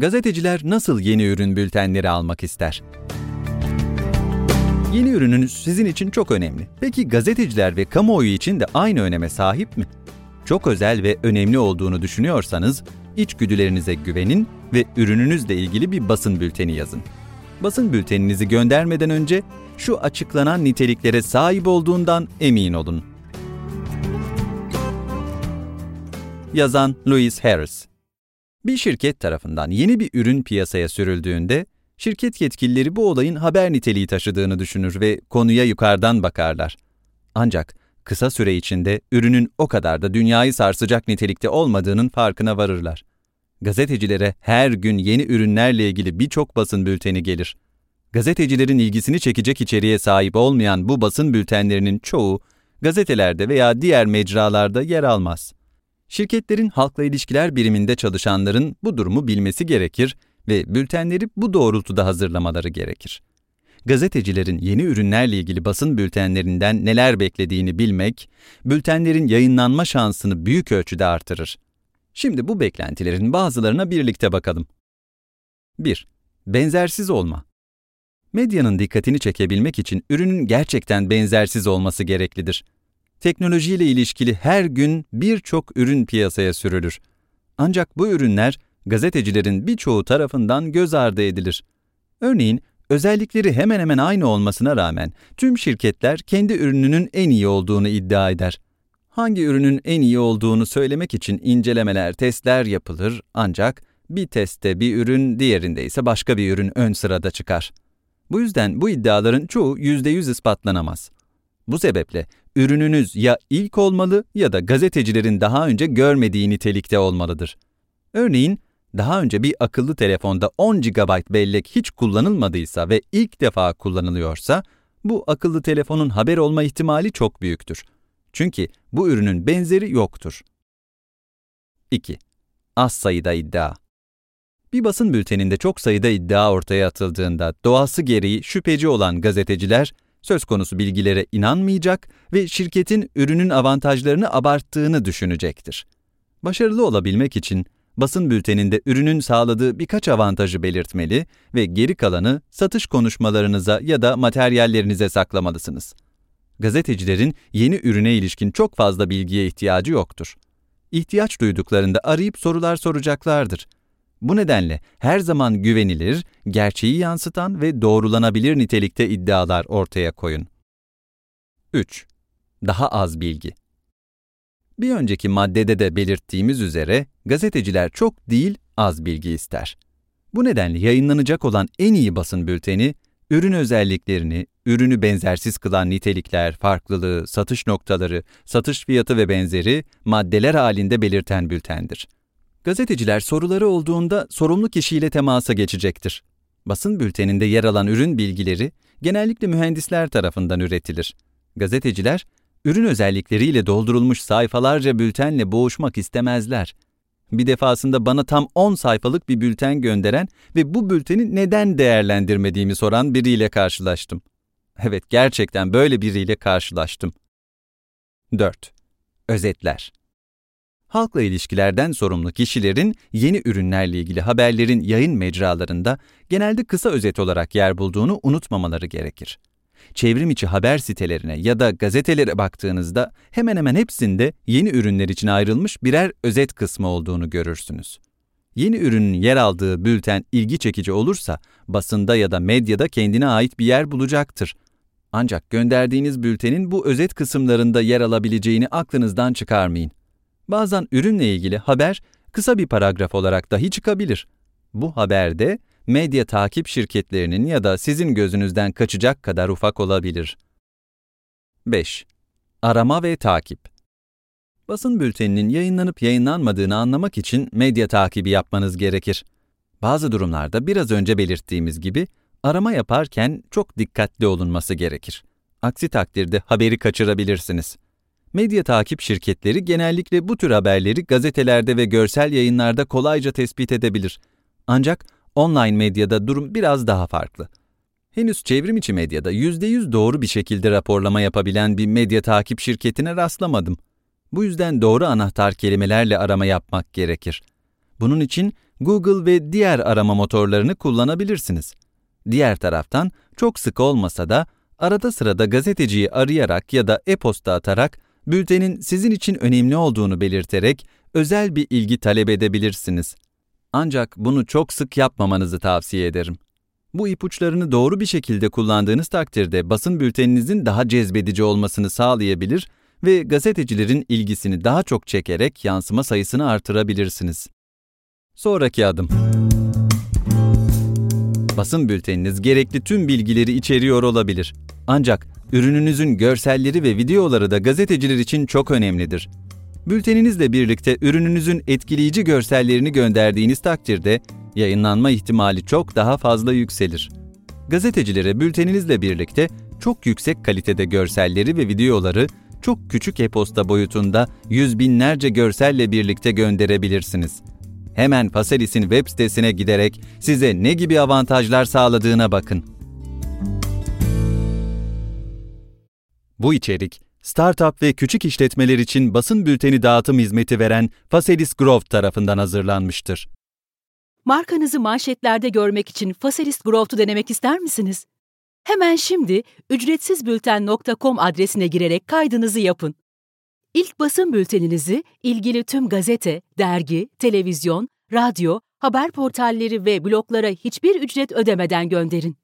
Gazeteciler nasıl yeni ürün bültenleri almak ister? Yeni ürününüz sizin için çok önemli. Peki gazeteciler ve kamuoyu için de aynı öneme sahip mi? Çok özel ve önemli olduğunu düşünüyorsanız, içgüdülerinize güvenin ve ürününüzle ilgili bir basın bülteni yazın. Basın bülteninizi göndermeden önce şu açıklanan niteliklere sahip olduğundan emin olun. Yazan Louis Harris Bir şirket tarafından yeni bir ürün piyasaya sürüldüğünde, şirket yetkilileri bu olayın haber niteliği taşıdığını düşünür ve konuya yukarıdan bakarlar. Ancak kısa süre içinde ürünün o kadar da dünyayı sarsacak nitelikte olmadığının farkına varırlar. Gazetecilere her gün yeni ürünlerle ilgili birçok basın bülteni gelir. Gazetecilerin ilgisini çekecek içeriğe sahip olmayan bu basın bültenlerinin çoğu gazetelerde veya diğer mecralarda yer almaz. Şirketlerin halkla ilişkiler biriminde çalışanların bu durumu bilmesi gerekir ve bültenleri bu doğrultuda hazırlamaları gerekir. Gazetecilerin yeni ürünlerle ilgili basın bültenlerinden neler beklediğini bilmek, bültenlerin yayınlanma şansını büyük ölçüde artırır. Şimdi bu beklentilerin bazılarına birlikte bakalım. 1. Benzersiz olma. Medyanın dikkatini çekebilmek için ürünün gerçekten benzersiz olması gereklidir. Teknolojiyle ilişkili her gün birçok ürün piyasaya sürülür. Ancak bu ürünler gazetecilerin birçoğu tarafından göz ardı edilir. Örneğin, özellikleri hemen hemen aynı olmasına rağmen tüm şirketler kendi ürününün en iyi olduğunu iddia eder. Hangi ürünün en iyi olduğunu söylemek için incelemeler, testler yapılır ancak bir testte bir ürün, diğerinde ise başka bir ürün ön sırada çıkar. Bu yüzden bu iddiaların çoğu %100 ispatlanamaz. Bu sebeple ürününüz ya ilk olmalı ya da gazetecilerin daha önce görmediği nitelikte olmalıdır. Örneğin, daha önce bir akıllı telefonda 10 GB bellek hiç kullanılmadıysa ve ilk defa kullanılıyorsa, bu akıllı telefonun haber olma ihtimali çok büyüktür. Çünkü bu ürünün benzeri yoktur. 2. Az sayıda iddia bir basın bülteninde çok sayıda iddia ortaya atıldığında doğası gereği şüpheci olan gazeteciler söz konusu bilgilere inanmayacak ve şirketin ürünün avantajlarını abarttığını düşünecektir. Başarılı olabilmek için basın bülteninde ürünün sağladığı birkaç avantajı belirtmeli ve geri kalanı satış konuşmalarınıza ya da materyallerinize saklamalısınız. Gazetecilerin yeni ürüne ilişkin çok fazla bilgiye ihtiyacı yoktur. İhtiyaç duyduklarında arayıp sorular soracaklardır bu nedenle her zaman güvenilir, gerçeği yansıtan ve doğrulanabilir nitelikte iddialar ortaya koyun. 3. Daha az bilgi. Bir önceki maddede de belirttiğimiz üzere gazeteciler çok değil, az bilgi ister. Bu nedenle yayınlanacak olan en iyi basın bülteni, ürün özelliklerini, ürünü benzersiz kılan nitelikler, farklılığı, satış noktaları, satış fiyatı ve benzeri maddeler halinde belirten bültendir. Gazeteciler soruları olduğunda sorumlu kişiyle temasa geçecektir. Basın bülteninde yer alan ürün bilgileri genellikle mühendisler tarafından üretilir. Gazeteciler, ürün özellikleriyle doldurulmuş sayfalarca bültenle boğuşmak istemezler. Bir defasında bana tam 10 sayfalık bir bülten gönderen ve bu bülteni neden değerlendirmediğimi soran biriyle karşılaştım. Evet, gerçekten böyle biriyle karşılaştım. 4. Özetler halkla ilişkilerden sorumlu kişilerin yeni ürünlerle ilgili haberlerin yayın mecralarında genelde kısa özet olarak yer bulduğunu unutmamaları gerekir. Çevrim içi haber sitelerine ya da gazetelere baktığınızda hemen hemen hepsinde yeni ürünler için ayrılmış birer özet kısmı olduğunu görürsünüz. Yeni ürünün yer aldığı bülten ilgi çekici olursa basında ya da medyada kendine ait bir yer bulacaktır. Ancak gönderdiğiniz bültenin bu özet kısımlarında yer alabileceğini aklınızdan çıkarmayın. Bazen ürünle ilgili haber kısa bir paragraf olarak dahi çıkabilir. Bu haberde medya takip şirketlerinin ya da sizin gözünüzden kaçacak kadar ufak olabilir. 5. Arama ve takip. Basın bülteninin yayınlanıp yayınlanmadığını anlamak için medya takibi yapmanız gerekir. Bazı durumlarda biraz önce belirttiğimiz gibi arama yaparken çok dikkatli olunması gerekir. Aksi takdirde haberi kaçırabilirsiniz. Medya takip şirketleri genellikle bu tür haberleri gazetelerde ve görsel yayınlarda kolayca tespit edebilir. Ancak online medyada durum biraz daha farklı. Henüz çevrim içi medyada %100 doğru bir şekilde raporlama yapabilen bir medya takip şirketine rastlamadım. Bu yüzden doğru anahtar kelimelerle arama yapmak gerekir. Bunun için Google ve diğer arama motorlarını kullanabilirsiniz. Diğer taraftan çok sık olmasa da arada sırada gazeteciyi arayarak ya da e-posta atarak bültenin sizin için önemli olduğunu belirterek özel bir ilgi talep edebilirsiniz. Ancak bunu çok sık yapmamanızı tavsiye ederim. Bu ipuçlarını doğru bir şekilde kullandığınız takdirde basın bülteninizin daha cezbedici olmasını sağlayabilir ve gazetecilerin ilgisini daha çok çekerek yansıma sayısını artırabilirsiniz. Sonraki adım. Basın bülteniniz gerekli tüm bilgileri içeriyor olabilir. Ancak ürününüzün görselleri ve videoları da gazeteciler için çok önemlidir. Bülteninizle birlikte ürününüzün etkileyici görsellerini gönderdiğiniz takdirde yayınlanma ihtimali çok daha fazla yükselir. Gazetecilere bülteninizle birlikte çok yüksek kalitede görselleri ve videoları çok küçük e-posta boyutunda yüz binlerce görselle birlikte gönderebilirsiniz. Hemen Faselis'in web sitesine giderek size ne gibi avantajlar sağladığına bakın. Bu içerik, startup ve küçük işletmeler için basın bülteni dağıtım hizmeti veren Faselis Growth tarafından hazırlanmıştır. Markanızı manşetlerde görmek için Faselis Growth'u denemek ister misiniz? Hemen şimdi ücretsizbülten.com adresine girerek kaydınızı yapın. İlk basın bülteninizi ilgili tüm gazete, dergi, televizyon, radyo, haber portalleri ve bloglara hiçbir ücret ödemeden gönderin.